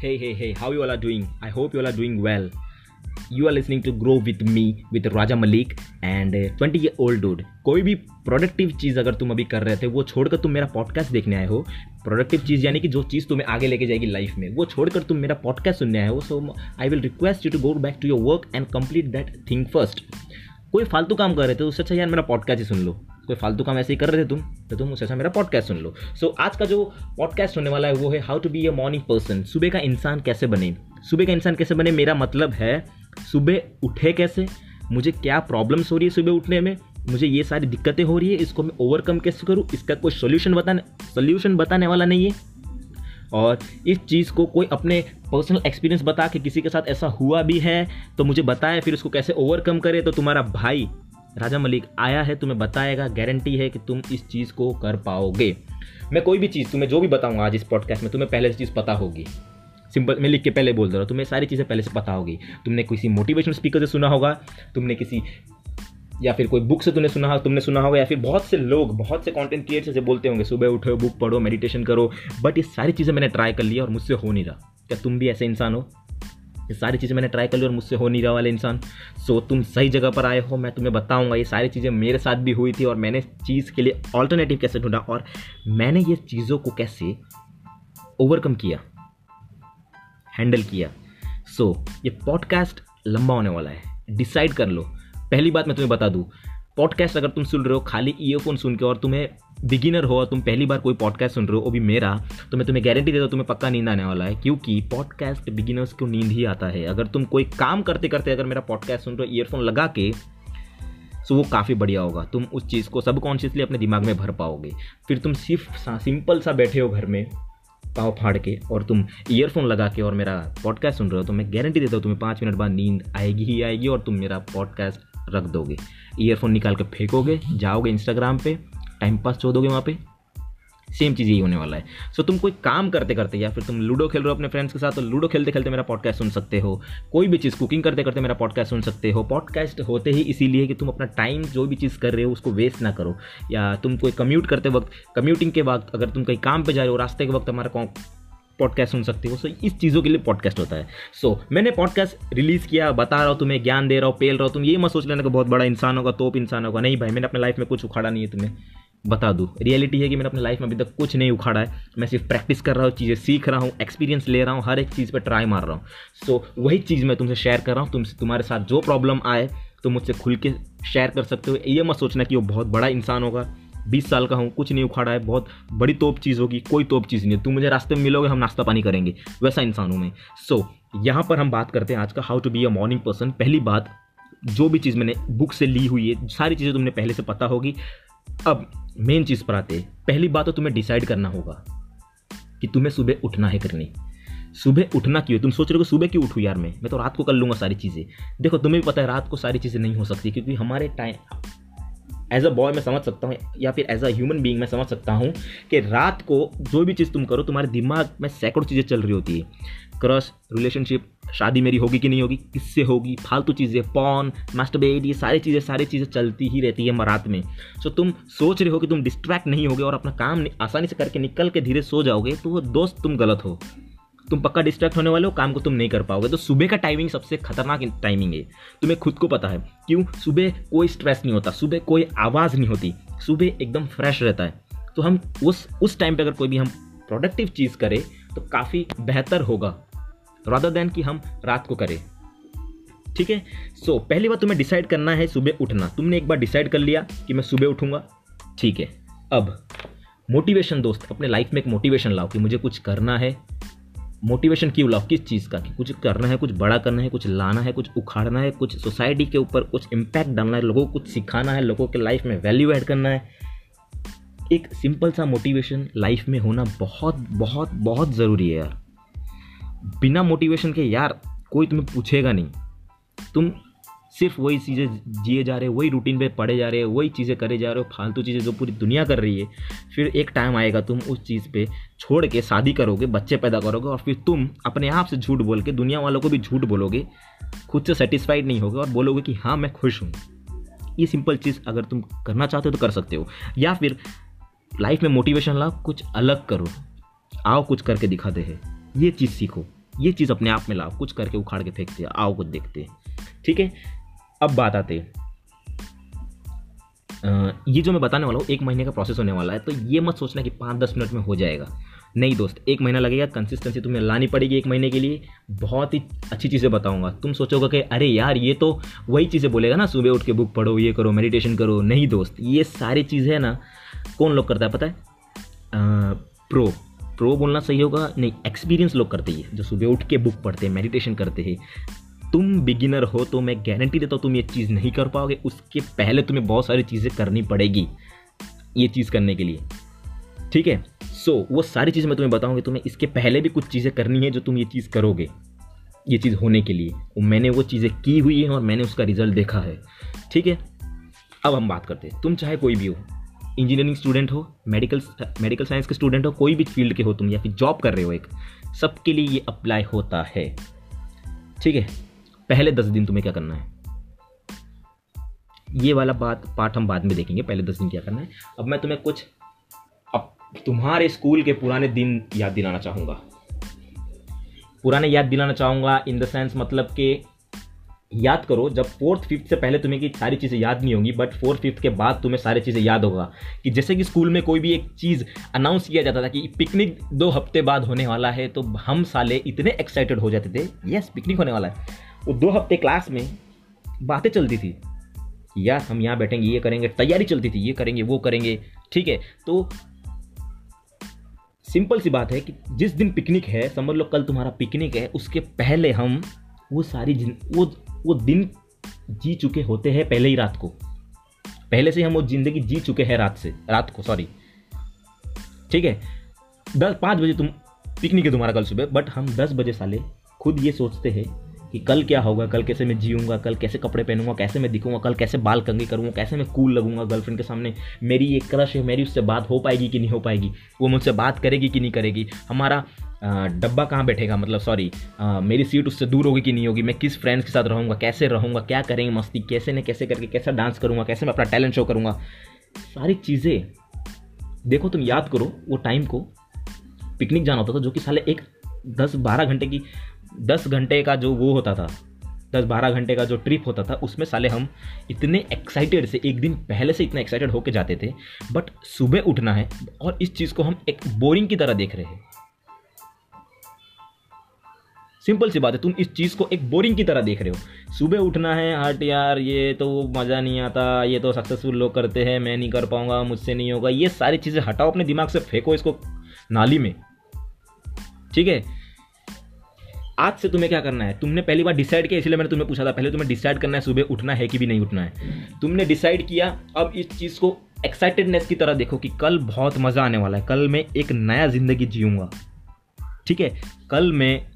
Hey, hey, hey, how you all are doing? I hope you all are doing well. You are listening to Grow with me with Raja Malik and uh, 20 year old dude. कोई भी productive चीज़ अगर तुम अभी कर रहे थे वो छोड़कर तुम मेरा पॉडकास्ट देखने आए हो प्रोडक्टिव चीज़ यानी कि जो चीज़ तुम्हें आगे लेके जाएगी लाइफ में वो छोड़कर तुम मेरा पॉडकास्ट सुनने आए हो so I will request you to go back to your work and complete that thing first कोई फालतू काम कर रहे थे उससे अच्छा यार मेरा पॉडकास्ट ही सुन लो कोई फालतू काम ऐसे ही कर रहे थे तुम तो तुम उससे अच्छा मेरा पॉडकास्ट सुन लो। सो so, आज का जो पॉडकास्ट होने वाला है वो है how to be a morning person सुबह का इंसान कैसे बने? सुबह का इंसान कैसे बने? मेरा मतलब है सुबह उठे कैसे? मुझे क्या प्रॉब्लम्स हो रही है सुबह उठने में? मुझे ये सारी दिक्कतें हो रही है इसको मैं ओवरकम कैसे करूँ? इसका कोई सोल्यूशन बताने सोल्यूशन बताने वाला नहीं है। और इस चीज़ को कोई अपने पर्सनल एक्सपीरियंस बता के किसी के साथ ऐसा हुआ भी है तो मुझे बताए फिर उसको कैसे ओवरकम करे तो तुम्हारा भाई राजा मलिक आया है, तुम्हें बताएगा गारंटी है कि तुम इस चीज़ को कर पाओगे। मैं कोई भी चीज़, तुम्हें जो भी बताऊँगा आज इस पॉडकास्ट में, तुम्हें पहले से चीज़ पता होगी। सिंपल मैं लिख के पहले बोल दे रहा हूँ, तुम्हें सारी चीज़ें पहले से पता होगी। तुमने किसी मोटिवेशनल स्पीकर से सुना होगा, तुमने किसी, या फिर कोई बुक से तुमने सुना तुमने सुना होगा, या फिर बहुत से लोग, बहुत से कंटेंट क्रिएटर से बोलते होंगे, सुबह उठो बुक पढ़ो मेडिटेशन करो। बट ये सारी चीज़ें मैंने ट्राई कर लिया और मुझसे हो नहीं रहा। क्या तुम भी ऐसे इंसान हो? ये सारी चीज़ें मैंने ट्राई कर ली और मुझसे हो नहीं रहा वाले इंसान। सो तुम सही जगह पर आए हो मैं तुम्हें बताऊँगा। ये सारी चीज़ें मेरे साथ भी हुई थी और मैंने चीज़ के लिए ऑल्टरनेटिव कैसे ढूंढा और मैंने ये चीज़ों को कैसे ओवरकम किया हैंडल किया। सो so, ये पॉडकास्ट लंबा होने वाला है। डिसाइड कर लो। पहली बात मैं तुम्हें बता दूँ पॉडकास्ट अगर तुम सुन रहे हो खाली ईयरफोन सुन के और तुम्हें बिगिनर हो और तुम पहली बार कोई पॉडकास्ट सुन रहे हो, वो भी मेरा तो मैं तुम्हें गारंटी देता हूँ, तुम्हें पक्का नींद आने वाला है, क्योंकि पॉडकास्ट बिगिनर्स को नींद ही आता है। अगर तुम कोई काम करते करते अगर मेरा पॉडकास्ट सुन रहे हो ईयरफोन लगा के तो वो काफ़ी बढ़िया होगा। तुम उस चीज़ को सबकॉन्शियसली अपने दिमाग में भर पाओगे। फिर तुम सिर्फ़ सिंपल सा बैठे हो घर में, पाँव फाड़ के, और तुम ईयरफोन लगा के और मेरा पॉडकास्ट सुन रहे हो तो मैं गारंटी देता हूँ, तुम्हें पाँच मिनट बाद नींद आएगी ही आएगी और तुम मेरा पॉडकास्ट रख दोगे। ईयरफोन निकाल के फेंकोगे, जाओगे इंस्टाग्राम पे टाइम पास छोड़ दोगे वहाँ पे? सेम चीज़ यही होने वाला है। सो so, तुम कोई काम करते करते या फिर तुम लूडो खेल रहे हो अपने फ्रेंड्स के साथ तो लूडो खेलते खेलते मेरा पॉडकास्ट सुन सकते हो। कोई भी चीज़ कुकिंग करते करते मेरा पॉडकास्ट सुन सकते हो। पॉडकास्ट होते ही इसीलिए कि तुम अपना टाइम जो भी चीज़ कर रहे हो उसको वेस्ट ना करो। या तुम कोई कम्यूट करते वक्त कम्यूटिंग के वक्त अगर तुम कहीं काम पर जा रहे हो रास्ते के वक्त हमारा पॉडकास्ट सुन सकते हो। सो इस चीज़ों के लिए पॉडकास्ट होता है। सो so, मैंने पॉडकास्ट रिलीज़ किया बता रहा हूँ तुम्हें ज्ञान दे रहा हूँ पेल रहा हूँ। तुम ये मत सोच लेना कि बहुत बड़ा इंसान होगा तोप इंसान होगा। नहीं भाई मैंने अपने लाइफ में कुछ उखाड़ा नहीं है तुम्हें। बता दूँ। रियलिटी है कि मैंने अपने लाइफ में अभी तक कुछ नहीं उखाड़ा है। मैं सिर्फ़ प्रैक्टिस कर रहा हूँ चीज़ें सीख रहा हूँ एक्सपीरियंस ले रहा हूँ हर एक चीज़ पर ट्राई मार रहा हूँ। सो so, वही चीज़ मैं तुमसे शेयर कर रहा हूँ। तुमसे तुम्हारे साथ जो प्रॉब्लम आए तो मुझसे खुल के शेयर कर सकते हो। ये मत सोचना कि वो बहुत बड़ा इंसान होगा बीस साल का हूँ कुछ नहीं उखाड़ा है बहुत बड़ी तोप चीज़ होगी कोई तोप चीज़ नहीं है। तुम मुझे रास्ते में मिलोगे हम नाश्ता पानी करेंगे। वैसा इंसान हूँ मैं। सो so, यहाँ पर हम बात करते हैं आज का how to be a morning person पहली बात जो भी चीज़ मैंने बुक से ली हुई है सारी चीज़ें तुमने पहले से पता होगी। अब मेन चीज़ पर आते पहली बात तो तुम्हें डिसाइड करना होगा कि तुम्हें सुबह उठना है करनी सुबह उठना क्यों? तुम सोच रहे हो सुबह क्यों उठूँ यार मैं? मैं तो रात को कर लूँगा सारी चीज़ें। देखो, तुम्हें भी पता है रात को सारी चीज़ें नहीं हो सकती क्योंकि हमारे टाइम एज अ बॉय मैं समझ सकता हूँ, या फिर एज अ ह्यूमन बींग मैं समझ सकता हूँ कि रात को जो भी चीज़ तुम करो, तुम्हारे दिमाग में सैकड़ों चीज़ें चल रही होती है। क्रश रिलेशनशिप शादी मेरी होगी कि नहीं होगी, किससे होगी, फालतू चीज़ें पॉन मास्टरबेट ये सारी चीज़ें सारी चीज़ें चलती ही रहती है रात में। सो तुम सोच रहे हो कि तुम डिस्ट्रैक्ट नहीं होगे और अपना काम आसानी से करके निकल के धीरे सो जाओगे तो वो दोस्त तुम गलत हो। तुम पक्का डिस्ट्रैक्ट होने वाले हो, काम को तुम नहीं कर पाओगे। तो सुबह का टाइमिंग सबसे खतरनाक टाइमिंग है। तुम्हें खुद को पता है। क्यों? सुबह कोई स्ट्रेस नहीं होता, सुबह कोई आवाज़ नहीं होती, सुबह एकदम फ्रेश रहता है। तो हम उस उस टाइम पे अगर कोई भी हम प्रोडक्टिव चीज़ करें तो काफ़ी बेहतर होगा। रादर देन कि हम रात को करें। ठीक है? सो पहली बार तुम्हें डिसाइड करना है सुबह उठना। तुमने एक बार डिसाइड कर लिया कि मैं सुबह उठूँगा। ठीक है? अब मोटिवेशन दोस्त, अपने लाइफ में एक मोटिवेशन लाओ कि मुझे कुछ करना है। मोटिवेशन क्यों लाओ किस चीज़ का कि कुछ करना है, कुछ बड़ा करना है, कुछ लाना है, कुछ उखाड़ना है, कुछ सोसाइटी के ऊपर कुछ इम्पैक्ट डालना है, लोगों को कुछ सिखाना है, लोगों के लाइफ में वैल्यू ऐड करना है। एक सिंपल सा मोटिवेशन लाइफ में होना बहुत बहुत बहुत ज़रूरी है यार। बिना मोटिवेशन के यार कोई तुम्हें पूछेगा नहीं। तुम सिर्फ़ वही चीज़ें जिए जा रहे हो, वही रूटीन पे पढ़े जा रहे हो, वही चीज़ें करे जा रहे हो, फालतू चीज़ें जो पूरी दुनिया कर रही है। फिर एक टाइम आएगा तुम उस चीज़ पे छोड़ के शादी करोगे, बच्चे पैदा करोगे और फिर तुम अपने आप से झूठ बोल के, दुनिया वालों को भी झूठ बोलोगे, खुद से सेटिस्फाइड नहीं होगे और बोलोगे कि हाँ मैं खुश हूँ। ये सिंपल चीज़ अगर तुम करना चाहते हो तो कर सकते हो। या फिर लाइफ में मोटिवेशन लाओ, कुछ अलग करो। आओ, कुछ करके दिखाते हैं। ये चीज़ सीखो। ये चीज़ अपने आप में लाओ। कुछ करके उखाड़ के फेंकते आओ, कुछ देखते ठीक है? अब बात आते ये जो मैं बताने वाला हूँ एक महीने का प्रोसेस होने वाला है तो ये मत सोचना कि पाँच दस मिनट में हो जाएगा। नहीं दोस्त एक महीना लगेगा कंसिस्टेंसी तुम्हें लानी पड़ेगी एक महीने के लिए। बहुत ही अच्छी चीज़ें बताऊँगा। तुम सोचोगे कि अरे यार ये तो वही चीज़ें बोलेगा ना सुबह उठ के बुक पढ़ो ये करो मेडिटेशन करो। नहीं दोस्त ये सारी चीज़ें ना कौन लोग करता है पता है? आ, प्रो प्रो बोलना सही होगा नहीं एक्सपीरियंस लोग करते हैं। जो सुबह उठ के बुक पढ़ते हैं मेडिटेशन करते हैं तुम बिगिनर हो तो मैं गारंटी देता हूँ तुम ये चीज़ नहीं कर पाओगे। उसके पहले तुम्हें बहुत सारी चीज़ें करनी पड़ेगी ये चीज़ करने के लिए। ठीक है? सो so, वो सारी चीज़ें मैं तुम्हें बताऊँगी तुम्हें इसके पहले भी कुछ चीज़ें करनी है जो तुम ये चीज़ करोगे ये चीज़ होने के लिए। वो मैंने वो चीज़ें की हुई हैं और मैंने उसका रिज़ल्ट देखा है। ठीक है? अब हम बात करते हैं। तुम चाहे कोई भी हो इंजीनियरिंग स्टूडेंट हो मेडिकल मेडिकल साइंस के स्टूडेंट हो कोई भी फ़ील्ड के हो तुम या फिर जॉब कर रहे हो एक सबके लिए ये अप्लाई होता है। ठीक है? पहले दस दिन तुम्हें क्या करना है? ये वाला बात, पाठ हम बाद में देखेंगे, पहले दस दिन क्या करना है। अब मैं तुम्हें कुछ, अब तुम्हारे स्कूल के पुराने दिन याद दिलाना चाहूँगा। पुराने याद दिलाना चाहूँगा इन द सेंस मतलब कि याद करो, जब फोर्थ फिफ्थ से पहले तुम्हें की सारी चीज़ें याद नहीं होंगी बट फोर्थ फिफ्थ के बाद तुम्हें सारी चीज़ें याद होगा कि जैसे कि स्कूल में कोई भी एक चीज़ अनाउंस किया जाता था कि पिकनिक दो हफ़्ते बाद होने वाला है तो हम साले इतने एक्साइटेड हो जाते थे। यस पिकनिक होने वाला है। वो दो हफ़्ते क्लास में बातें चलती थी। यार, हम यहाँ बैठेंगे, ये करेंगे, तैयारी चलती थी, ये करेंगे, वो करेंगे, ठीक है? तो सिंपल सी बात है कि जिस दिन पिकनिक है, समझ लो कल तुम्हारा पिकनिक है, उसके पहले हम वो सारी वो वो दिन जी चुके होते हैं पहले ही रात को। पहले से हम वो ज़िंदगी जी चुके हैं रात से, रात को सॉरी ठीक है? दस, पाँच बजे तुम पिकनिक है तुम्हारा कल सुबह बट हम दस बजे साले खुद ये सोचते हैं कि कल क्या होगा, कल कैसे मैं जीऊँगा, कल कैसे कपड़े पहनूँगा, कैसे मैं दिखूँगा, कल कैसे बाल कंगे करूँगा, कैसे मैं कूल लगूँगा गर्लफ्रेंड के सामने, मेरी एक क्रश है, मेरी उससे बात हो पाएगी कि नहीं हो पाएगी, वो मुझसे बात करेगी कि नहीं करेगी, हमारा डब्बा कहाँ बैठेगा मतलब सॉरी मेरी सीट उससे दूर होगी कि नहीं होगी, मैं किस फ्रेंड्स के साथ रहूँगा, कैसे रहूँगा, क्या करेंगे मस्ती, कैसे न कैसे करके कैसा डांस करूँगा, कैसे मैं अपना टैलेंट शो करूँगा, सारी चीज़ें, देखो तुम याद करो, वो टाइम को पिकनिक जाना होता था, जो कि साले एक दस बारह घंटे की दस घंटे का जो वो होता था, दस बारह घंटे का जो ट्रिप होता था, उसमें साले हम इतने एक्साइटेड से, एक दिन पहले से इतना एक्साइटेड होके जाते थे बट सुबह उठना है और इस चीज़ को हम एक बोरिंग की तरह देख रहे हैं। सिंपल सी बात है, तुम इस चीज़ को एक बोरिंग की तरह देख रहे हो। सुबह उठना है, हट यार, ये तो मज़ा नहीं आता, ये तो सक्सेसफुल लोग करते हैं, मैं नहीं कर पाऊँगा, मुझसे नहीं होगा, ये सारी चीज़ें हटाओ, अपने दिमाग से फेंको इसको नाली में। ठीक है? आज से तुम्हें क्या करना है? तुमने पहली बार डिसाइड किया, इसलिए मैंने तुम्हें पूछा था। पहले तुम्हें डिसाइड करना है, सुबह उठना है कि भी नहीं उठना है। तुमने डिसाइड किया, अब इस चीज़ को एक्साइटेडनेस की तरह देखो कि कल बहुत मज़ा आने वाला है। कल मैं एक नया ज़िंदगी जीऊँगा। ठीक है? कल मैं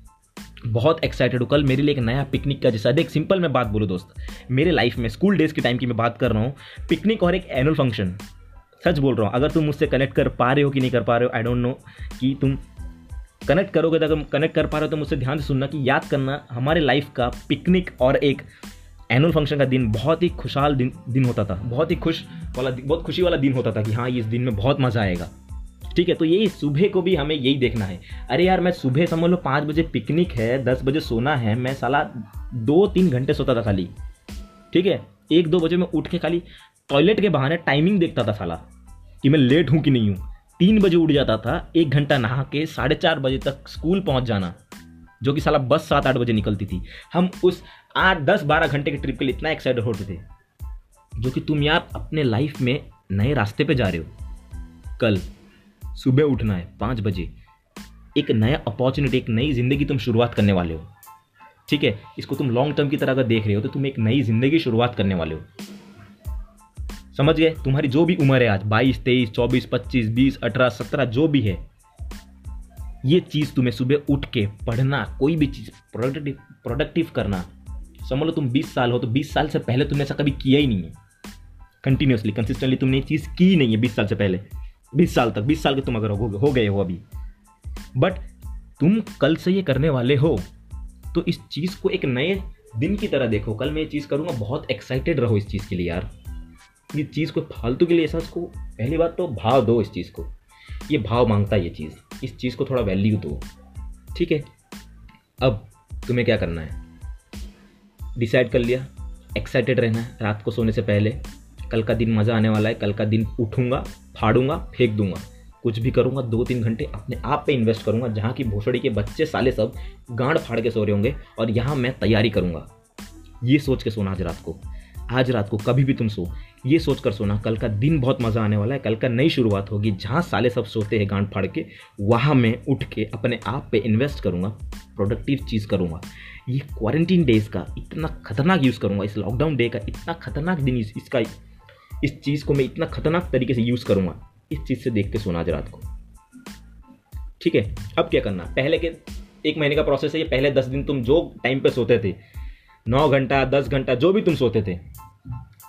बहुत एक्साइटेड हूँ। कल मेरे लिए एक नया पिकनिक का जैसा देख सिंपल मैं बात बोलूँ दोस्त। मेरे लाइफ में स्कूल डेज़ के टाइम की मैं बात कर रहा हूँ। पिकनिक और एक एनुअल फ़ंक्शन सच बोल रहा हूँ। अगर तुम मुझसे कनेक्ट कर पा रहे हो कि नहीं कर पा रहे हो आई डोंट नो कि तुम कनेक्ट करोगे तो अगर कनेक्ट कर पा रहे हो तो मुझसे ध्यान से सुनना कि याद करना हमारे लाइफ का पिकनिक और एक एनुअल फ़ंक्शन का दिन बहुत ही खुशहाल दिन दिन होता था। बहुत ही खुश वाला बहुत खुशी वाला दिन होता था कि हाँ इस दिन में बहुत मज़ा आएगा। ठीक है तो यही सुबह को भी हमें यही देखना है। अरे यार, मैं सुबह समझ लो पाँच बजे पिकनिक है, दस बजे सोना है, मैं साला दो तीन घंटे सोता था खाली। ठीक है, एक दो बजे मैं उठ के खाली टॉयलेट के बहाने टाइमिंग देखता था साला कि मैं लेट हूँ कि नहीं हूँ। तीन बजे उठ जाता था, एक घंटा नहा के साढ़े चार बजे तक स्कूल पहुँच जाना, जो कि साला बस सात आठ बजे निकलती थी। हम उस आठ, दस, बारह घंटे के ट्रिप के लिए इतना एक्साइटेड होते थे, जो कि तुम यार अपने लाइफ में नए रास्ते पे जा रहे हो। कल सुबह उठना है, पाँच बजे। एक नया अपॉर्चुनिटी एक नई ज़िंदगी तुम शुरुआत करने वाले हो। ठीक है, इसको तुम लॉन्ग टर्म की तरह अगर देख रहे हो तो तुम एक नई ज़िंदगी शुरुआत करने वाले हो। समझ गए? तुम्हारी जो भी उम्र है आज बाईस तेईस चौबीस पच्चीस बीस अठारह सत्रह जो भी है ये चीज़ तुम्हें सुबह उठ के पढ़ना कोई भी चीज़ प्रोडक्टिव प्रोडक्टिव करना। समझ लो तुम 20 साल हो तो 20 साल से पहले तुमने ऐसा कभी किया ही नहीं है। कंटिन्यूसली कंसिस्टेंटली तुमने ये चीज़ की नहीं है 20 साल से पहले। 20 साल तक 20 साल के तुम अगर हो, हो गए हो अभी। बट तुम कल से ये करने वाले हो तो इस चीज़ को एक नए दिन की तरह देखो। कल मैं ये चीज़ करूँगा बहुत एक्साइटेड रहो इस चीज़ के लिए यार। ये चीज़ को फालतू के लिए ऐसा को, पहली बात तो भाव दो इस चीज़ को। ये भाव माँगता है ये चीज़। इस चीज़ को थोड़ा वैल्यू दो। ठीक है? अब तुम्हें क्या करना है? डिसाइड कर लिया। एक्साइटेड रहना है। रात को सोने से पहले। कल का दिन मज़ा आने वाला है। कल का दिन उठूँगा, फाड़ूँगा, फेंक दूँगा। कुछ भी करूँगा दो तीन घंटे अपने आप पे इन्वेस्ट करूँगा, जहाँ की भोसड़ी के बच्चे साले सब गांड फाड़ के सो रहे होंगे और यहाँ मैं तैयारी करूँगा। ये सोच के सोना आज रात को। आज रात को कभी भी तुम सो। ये सोच कर सोना कल का दिन बहुत मज़ा आने वाला है कल का नई शुरुआत होगी। जहाँ साले सब सोते हैं गांड फाड़ के वहाँ मैं उठ के अपने आप पे इन्वेस्ट करूँगा प्रोडक्टिव चीज़ करूँगा। ये क्वारंटीन डेज़ का इतना खतरनाक यूज़ करूँगा इस लॉकडाउन डे का इतना खतरनाक दिन इस, इसका इस चीज़ को मैं इतना खतरनाक तरीके से यूज़ करूँगा इस चीज़ से देख के सोना आज रात को। ठीक है अब क्या करना? पहले के एक महीने का प्रोसेस है ये पहले दस दिन तुम जो टाइम पे सोते थे नौ घंटा दस घंटा जो भी तुम सोते थे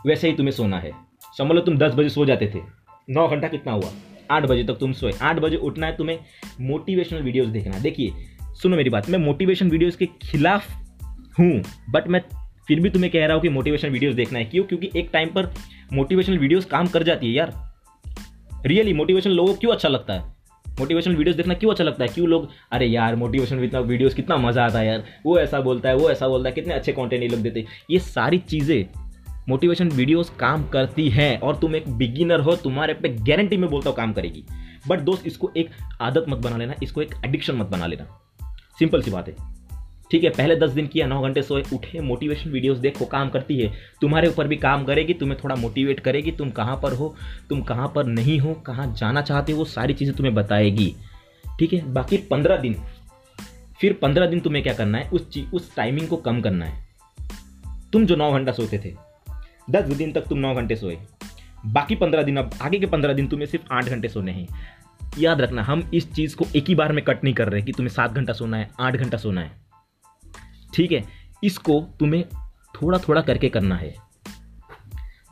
वैसे ही तुम्हें सोना है। समझ लो, तुम दस बजे सो जाते थे। नौ घंटा कितना हुआ? आठ बजे तक तुम सोए। आठ बजे उठना है तुम्हें मोटिवेशनल वीडियोस देखना। देखिए, सुनो मेरी बात, मैं मोटिवेशन वीडियोस के खिलाफ हूँ बट मैं फिर भी तुम्हें कह रहा हूँ कि मोटिवेशन वीडियोस देखना है। क्यों? क्योंकि एक टाइम पर मोटिवेशनल वीडियोस काम कर जाती है यार। रियली मोटिवेशन लोगों को क्यों अच्छा लगता है? मोटिवेशनल वीडियोस देखना क्यों अच्छा लगता है? क्यों लोग, अरे यार मोटिवेशन इतना वीडियोस कितना मज़ा आता है यार। वो ऐसा बोलता है, वो ऐसा बोलता है, कितने अच्छे कंटेंट ये लोग देते ये सारी चीज़ें मोटिवेशन वीडियोस काम करती हैं और तुम एक बिगिनर हो, तुम्हारे पे गारंटी में बोलता हूँ काम करेगी। बट दोस्त, इसको एक आदत मत बना लेना, इसको एक एडिक्शन मत बना लेना। सिंपल सी बात है। ठीक है, पहले दस दिन किया, नौ घंटे सोए, उठे मोटिवेशन वीडियोस देखो, काम करती है। तुम्हारे ऊपर भी काम करेगी, तुम्हें थोड़ा मोटिवेट करेगी, तुम कहाँ पर हो, तुम कहाँ पर नहीं हो, कहाँ जाना चाहते हो, वो सारी चीज़ें तुम्हें बताएगी। ठीक है, बाकी पंद्रह दिन। फिर पंद्रह दिन तुम्हें क्या करना है, उस उस टाइमिंग को कम करना है। तुम जो नौ घंटा सोते थे दस दिन तक तुम नौ घंटे सोए। बाकी पंद्रह दिन अब, आगे के पंद्रह दिन तुम्हें सिर्फ़ आठ घंटे सोने हैं। याद रखना, हम इस चीज़ को एक ही बार में कट नहीं कर रहे कि तुम्हें सात घंटा सोना है, आठ घंटा सोना है। ठीक है, इसको तुम्हें थोड़ा थोड़ा करके करना है।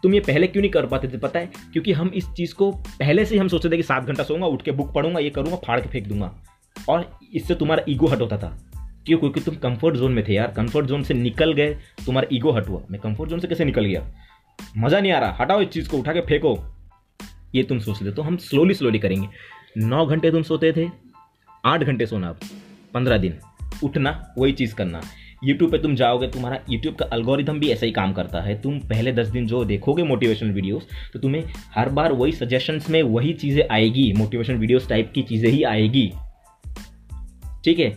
तुम ये पहले क्यों नहीं कर पाते थे पता है? क्योंकि हम इस चीज़ को पहले से ही हम सोचते थे कि सात घंटा सोऊँगा, उठ के बुक पढ़ूँगा, ये करूँगा, फाड़ के फेंक दूँगा। और इससे तुम्हारा ईगो हट होता था। क्यों क्योंकि तुम कंफर्ट जोन में थे यार। कंफर्ट जोन से निकल गए, तुम्हारा ईगो हट हुआ। मैं कंफर्ट जोन से कैसे निकल गया? मज़ा नहीं आ रहा। हटाओ इस चीज़ को, उठा के फेंको। ये तुम सोच ले तो हम स्लोली स्लोली करेंगे। नौ घंटे तुम सोते थे, आठ घंटे सोना अब। पंद्रह दिन। उठना, वही चीज़ करना। यूट्यूब पे तुम जाओगे, तुम्हारा यूट्यूब का अल्गोरिथम भी ऐसा ही काम करता है। तुम पहले दस दिन जो देखोगे मोटिवेशनल वीडियोस तो तुम्हें हर बार वही सजेशंस में वही चीज़ें आएगी। मोटिवेशन वीडियोस टाइप की चीज़ें ही आएगी। ठीक है?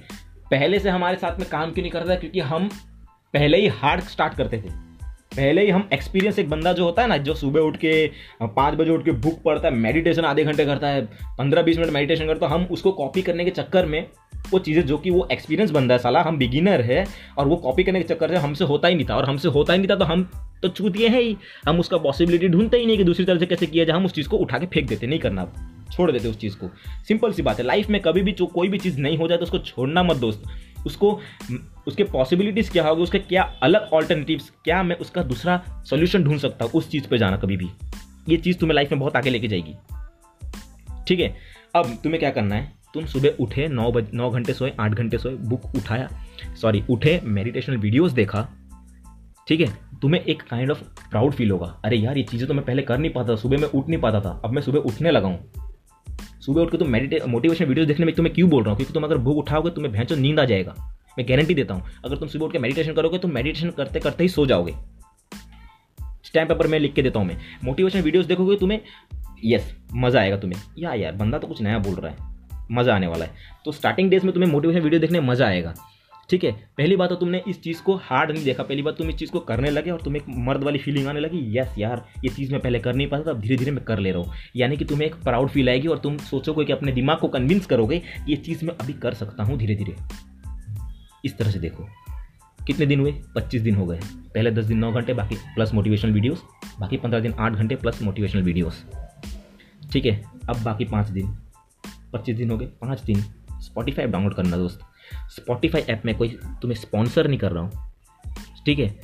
पहले से हमारे साथ में काम क्यों नहीं करता? क्योंकि हम पहले ही हार्ड स्टार्ट करते थे। पहले ही हम एक्सपीरियंस एक बंदा जो होता है ना, जो सुबह उठ के, पाँच बजे उठ के बुक पढ़ता है मेडिटेशन आधे घंटे करता है, पंद्रह बीस मिनट मेडिटेशन करता है, हम उसको कॉपी करने के चक्कर में, वो चीज़ें जो कि वो एक्सपीरियंस बंदा है साला, हम बिगिनर है, और वो कॉपी करने के चक्कर से हमसे होता ही नहीं था, और हमसे होता ही नहीं था तो हम तो चूतिए हैं ही। हम उसका पॉसिबिलिटी ढूंढते ही नहीं कि दूसरी तरह से कैसे किया जाए, हम उस चीज़ को उठा के फेंक देते, नहीं करना। छोड़ देते उस चीज़ को। सिंपल सी बात है, लाइफ में कभी भी जो कोई भी चीज़ नहीं हो जाए तो उसको छोड़ना मत दोस्त। उसको, उसके पॉसिबिलिटीज़ क्या होगी, उसके क्या अलग ऑल्टरनेटिव्स क्या मैं उसका दूसरा सोल्यूशन ढूंढ सकता हूँ उस चीज़ पर जाना कभी भी। ये चीज़ तुम्हें लाइफ में बहुत आगे लेके जाएगी। ठीक है? अब तुम्हें क्या करना है? तुम सुबह उठे, नौ बज, नौ घंटे सोए, आठ घंटे सोए बुक उठाया। सॉरी उठे मेडिटेशनल वीडियोस देखा। ठीक है? तुम्हें एक काइंड ऑफ़ प्राउड फील होगा। अरे यार, ये चीज़ें तो मैं पहले कर नहीं पाता सुबह मैं उठ नहीं पाता था। अब मैं सुबह उठने लगा हूँ। सुबह उठ के तुम मेडिटे मोटिवेशन वीडियो देखने में तुम्हें क्यों बोल रहा हूँ? क्योंकि तुम अगर भूख उठाओगे, तुम्हें भैंस नींद आ जाएगा। मैं गारंटी देता हूँ, अगर तुम सुबह उठ के मेडिटेशन करोगे तो मेडिटेशन करते करते ही सो जाओगे। स्टैम्प पेपर में लिख के देता हूँ मैं। मोटिवेशन वीडियोस देखोगे तुम्हें यस मज़ा आएगा तुम्हें। या यार, बंदा तो कुछ नया बोल रहा है, मज़ा आने वाला है। तो स्टार्टिंग डेज़ में तुम्हें मोटिवेशन वीडियो देखने मज़ा आएगा। ठीक है? पहली बात तो तुमने इस चीज़ को हार्ड नहीं देखा। पहली बात तुम इस चीज़ को करने लगे और तुम्हें एक मर्द वाली फीलिंग आने लगी। यस यार, ये चीज़ मैं पहले कर नहीं पाता था, अब धीरे धीरे मैं कर ले रहा हूँ। यानी कि तुम्हें एक प्राउड फील आएगी और तुम सोचोगे कि अपने दिमाग को कन्विंस करोगे कि ये चीज़ मैं अभी कर सकता हूँ धीरे धीरे इस तरह से देखो। कितने दिन हुए? पच्चीस दिन हो गए। पहले दस दिन नौ घंटे, बाकी प्लस मोटिवेशनल वीडियोस बाकी पंद्रह दिन आठ घंटे प्लस मोटिवेशनल वीडियोस ठीक है? अब बाकी पाँच दिन। पच्चीस दिन हो गए, पाँच दिन। स्पॉटीफाई डाउनलोड करना दोस्त। स्पॉटीफाई ऐप में कोई तुम्हें स्पॉन्सर नहीं कर रहा हूँ। ठीक है?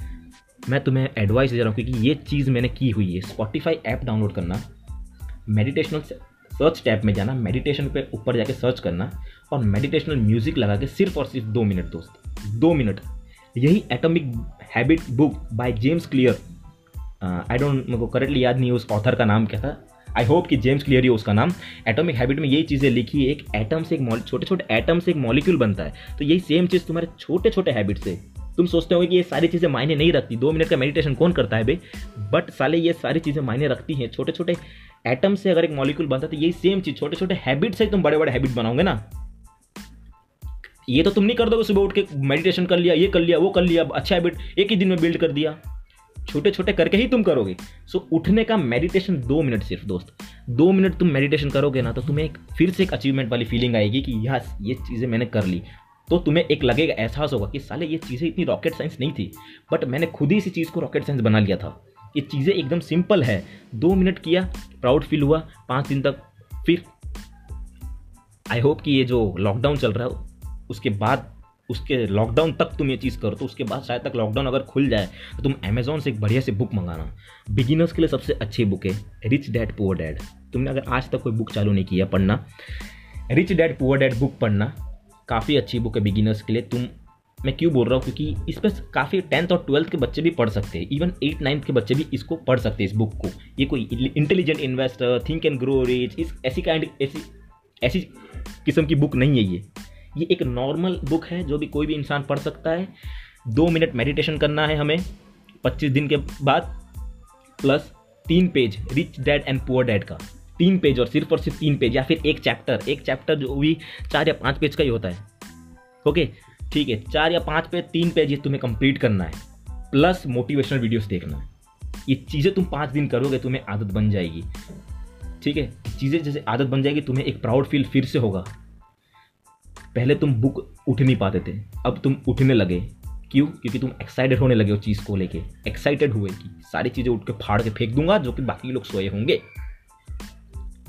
मैं तुम्हें एडवाइस दे रहा हूँ क्योंकि ये चीज़ मैंने की हुई है। स्पॉटिफाई ऐप डाउनलोड करना मेडिटेशनल सर्च टैब में जाना मेडिटेशन पे ऊपर जाके सर्च करना और मेडिटेशनल म्यूज़िक लगा के सिर्फ़ और सिर्फ़ दो मिनट दोस्त, दो मिनट यही atomic habit book by James Clear I don't मेरे को करेक्टली याद नहीं उस ऑथर का नाम क्या था। आई होप कि जेम्स क्लियर हो उसका नाम। एटॉमिक हैबिट में यही चीज़ें लिखी है, एक एटम से एक छोटे छोटे एटम से एक मॉलिक्यूल बनता है। तो यही सेम चीज़ तुम्हारे छोटे छोटे हैबिट से। तुम सोचते हो कि ये सारी चीज़ें मायने नहीं रखती। दो मिनट का मेडिटेशन कौन करता है बे? बट साले ये सारी चीज़ें मायने रखती हैं। छोटे छोटे एटम से अगर एक मॉलिक्यूल बनता है तो यही सेम चीज़। छोटे छोटे हैबिट से तुम बड़े बड़े हैबिट बनाओगे ना। ये तो तुम नहीं कर दोगे सुबह उठ के मेडिटेशन कर लिया, ये कर लिया, वो कर लिया अच्छा हैबिट एक ही दिन में बिल्ड कर दिया। छोटे छोटे करके ही तुम करोगे। सो so, उठने का मेडिटेशन दो मिनट सिर्फ़ दोस्त। दो मिनट तुम मेडिटेशन करोगे ना तो तुम्हें एक फिर से एक अचीवमेंट वाली फीलिंग आएगी कि यस ये चीज़ें मैंने कर ली। तो तुम्हें एक लगेगा एहसास होगा कि साले ये चीज़ें इतनी रॉकेट साइंस नहीं थी। बट मैंने खुद ही इसी चीज़ को रॉकेट साइंस बना लिया था। ये चीज़ें एकदम सिंपल है। दो मिनट किया प्राउड फील हुआ पाँच दिन तक फिर आई होप कि ये जो लॉकडाउन चल रहा है उसके बाद उसके लॉकडाउन तक तुम ये चीज़ करो तो उसके बाद शायद तक लॉकडाउन अगर खुल जाए तो तुम अमेजोन से एक बढ़िया से बुक मंगाना। बिगिनर्स के लिए सबसे अच्छी बुक है रिच डैड पुअर डैड तुमने अगर आज तक कोई बुक चालू नहीं किया पढ़ना rich dad poor dad book पढ़ना, काफ़ी अच्छी बुक है बिगिनर्स के लिए। तुम, मैं क्यों बोल रहा हूँ? क्योंकि इस पर काफ़ी टेंथ और ट्वेल्थ के बच्चे भी पढ़ सकते हैं इवन एट नाइन्थ के बच्चे भी इसको पढ़ सकते हैं इस बुक को। ये कोई intelligent investor think and grow rich is, ऐसी काइंड ऐसी ऐसी किस्म की बुक नहीं है ये। ये एक नॉर्मल बुक है, जो भी कोई भी इंसान पढ़ सकता है। दो मिनट मेडिटेशन करना है हमें, पच्चीस दिन के बाद प्लस तीन page rich dad and poor dad का। तीन पेज और सिर्फ़ और सिर्फ़ तीन पेज या फिर एक चैप्टर एक चैप्टर जो भी चार या पाँच पेज का ही होता है। ओके ठीक है, चार या पाँच पेज तीन पेज ये तुम्हें कंप्लीट करना है। प्लस मोटिवेशनल वीडियोस देखना है। ये चीज़ें तुम पाँच दिन करोगे, तुम्हें आदत बन जाएगी। ठीक है? चीज़ें जैसे आदत बन जाएगी, तुम्हें एक प्राउड फील फिर से होगा। पहले तुम बुक उठ नहीं पाते थे, अब तुम उठने लगे। क्यों? क्योंकि तुम एक्साइटेड होने लगे उस चीज़ को लेके। एक्साइटेड हुए कि सारी चीज़ें उठ के फाड़ के फेंक दूँगा, जो कि बाकी लोग सोए होंगे।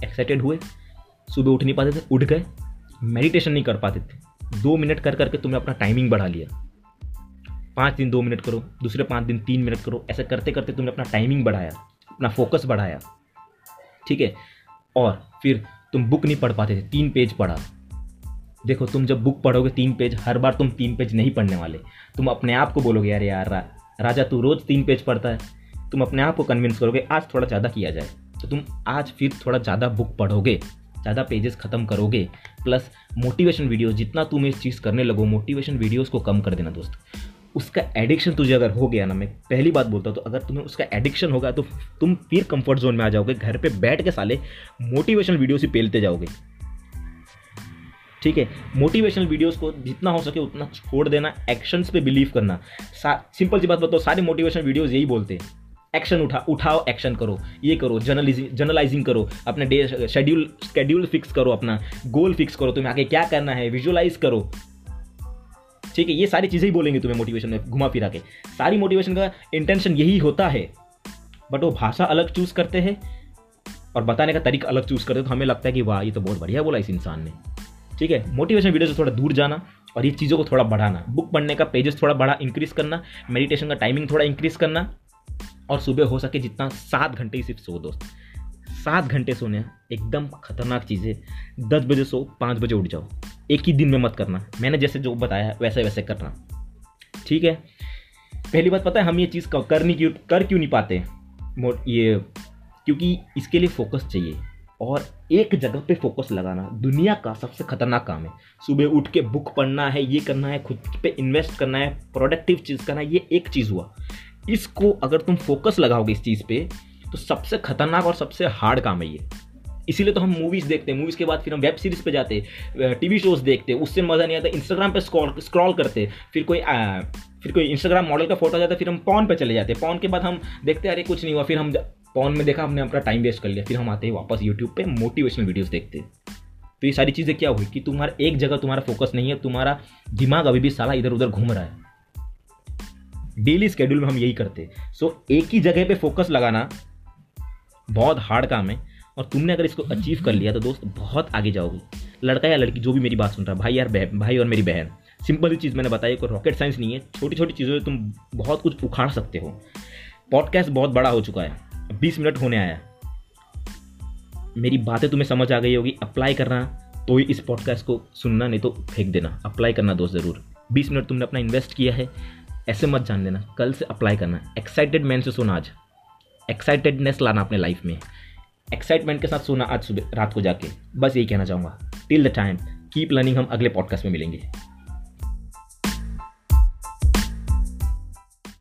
एक्साइटेड हुए, सुबह उठ नहीं पाते थे, उठ गए। मेडिटेशन नहीं कर पाते थे। दो मिनट कर करके तुमने अपना टाइमिंग बढ़ा लिया। पाँच दिन दो मिनट करो, दूसरे पाँच दिन तीन मिनट करो। ऐसे करते करते तुमने अपना टाइमिंग बढ़ाया, अपना फोकस बढ़ाया। ठीक है? और फिर तुम बुक नहीं पढ़ पाते थे, तीन पेज पढ़ा। देखो तुम जब बुक पढ़ोगे तीन पेज हर बार तुम तीन पेज नहीं पढ़ने वाले। तुम अपने आप को बोलोगे यार यार रा, राजा तू रोज़ तीन पेज पढ़ता है। तुम अपने आप को कन्विंस करोगे आज थोड़ा ज़्यादा किया जाए। तो तुम आज फिर थोड़ा ज़्यादा बुक पढ़ोगे ज़्यादा पेजेस ख़त्म करोगे प्लस मोटिवेशन वीडियोस जितना तुम इस चीज़ करने लगो मोटिवेशन वीडियोस को कम कर देना दोस्त। उसका एडिक्शन तुझे अगर हो गया ना मैं पहली बात बोलता हूँ तो अगर तुम्हें उसका एडिक्शन होगा तो तुम फिर कंफर्ट जोन में आ जाओगे घर पे बैठ के साले मोटिवेशन वीडियोस ही पेलते जाओगे। ठीक है? मोटिवेशनल वीडियोस को जितना हो सके उतना छोड़ देना एक्शंस पे बिलीव करना। सिंपल सी बात बताओ, सारे मोटिवेशनल वीडियोस यही बोलते हैं। एक्शन उठा, उठाओ एक्शन करो, ये करो जर्नलिजिंग जर्नलाइजिंग करो, अपने डे शेड्यूल शेड्यूल फिक्स करो अपना गोल फिक्स करो, तुम्हें आगे क्या करना है विजुअलाइज करो। ठीक है? ये सारी चीज़ें ही बोलेंगे तुम्हें मोटिवेशन में, घुमा फिरा के। सारी मोटिवेशन का इंटेंशन यही होता है। बट वो भाषा अलग चूज़ करते हैं, और बताने का तरीका अलग चूज़ करते हैं तो हमें लगता है कि वाह, ये तो बहुत बढ़िया बोला इस इंसान ने। ठीक है? मोटिवेशन वीडियो से थोड़ा दूर जाना और ये चीज़ों को थोड़ा बढ़ाना। बुक पढ़ने का पेजेस थोड़ा बड़ा इंक्रीज करना मेडिटेशन का टाइमिंग थोड़ा इंक्रीज करना और सुबह हो सके जितना सात घंटे ही सिर्फ़ सो दोस्त। सात घंटे सोने एकदम खतरनाक चीज़। है दस बजे सो, पाँच बजे उठ जाओ। एक ही दिन में मत करना। मैंने जैसे जो बताया वैसे वैसे करना। ठीक है? पहली बात पता है, हम ये चीज़ कर नहीं क्यों कर क्यों नहीं पाते? ये, क्योंकि इसके लिए फोकस चाहिए। और एक जगह पे फोकस लगाना दुनिया का सबसे खतरनाक काम है। सुबह उठ के बुक पढ़ना है ये करना है खुद पे इन्वेस्ट करना है प्रोडक्टिव चीज़ करना है ये एक चीज़ हुआ। इसको अगर तुम फोकस लगाओगे इस चीज़ पे तो सबसे खतरनाक और सबसे हार्ड काम है ये। इसीलिए तो हम मूवीज़ देखते हैं। मूवीज़ के बाद फिर हम वेब सीरीज़ पे जाते हैं टीवी शोज़ देखते हैं उससे मज़ा नहीं आता। इंस्टाग्राम पे स्क्रॉल स्क्रॉल करते फिर कोई आ, फिर कोई इंस्टाग्राम मॉडल का फ़ोटो आ जाता है फिर हम पॉन पे चले जाते पॉन के बाद हम देखते अरे कुछ नहीं हुआ। फिर हम पॉन में देखा, हमने अपना टाइम वेस्ट कर लिया। फिर हम आते हैं वापस यूट्यूब पे मोटिवेशनल वीडियोस देखते तो ये सारी चीज़ें क्या हुई कि तुम्हारा एक जगह तुम्हारा फोकस नहीं है, तुम्हारा दिमाग अभी भी साला इधर उधर घूम रहा है। डेली स्केड्यूल में हम यही करते हैं। सो एक ही जगह पे फोकस लगाना बहुत हार्ड काम है और तुमने अगर इसको अचीव कर लिया तो दोस्त बहुत आगे जाओगे। लड़का या लड़की, जो भी मेरी बात सुन रहा है, भाई यार बहन भाई और मेरी बहन सिंपल चीज़ मैंने बताई, कोई रॉकेट साइंस नहीं है। छोटी छोटी चीज़ों से तुम बहुत कुछ उखाड़ सकते हो। पॉडकास्ट बहुत बड़ा हो चुका है। बीस मिनट होने आया। मेरी बातें तुम्हें समझ आ गई होगी अप्लाई करना तो ही इस पॉडकास्ट को सुनना, नहीं तो फेंक देना। अप्लाई करना दोस्त ज़रूर। बीस मिनट तुमने अपना इन्वेस्ट किया है, ऐसे मत जान लेना, कल से अप्लाई करना। एक्साइटेड मैन से सुना आज। एक्साइटेडनेस लाना अपने लाइफ में। एक्साइटमेंट के साथ सोना आज सुबह, रात को जाके। बस यही कहना चाहूँगा। Till the time keep learning हम अगले पॉडकास्ट में मिलेंगे।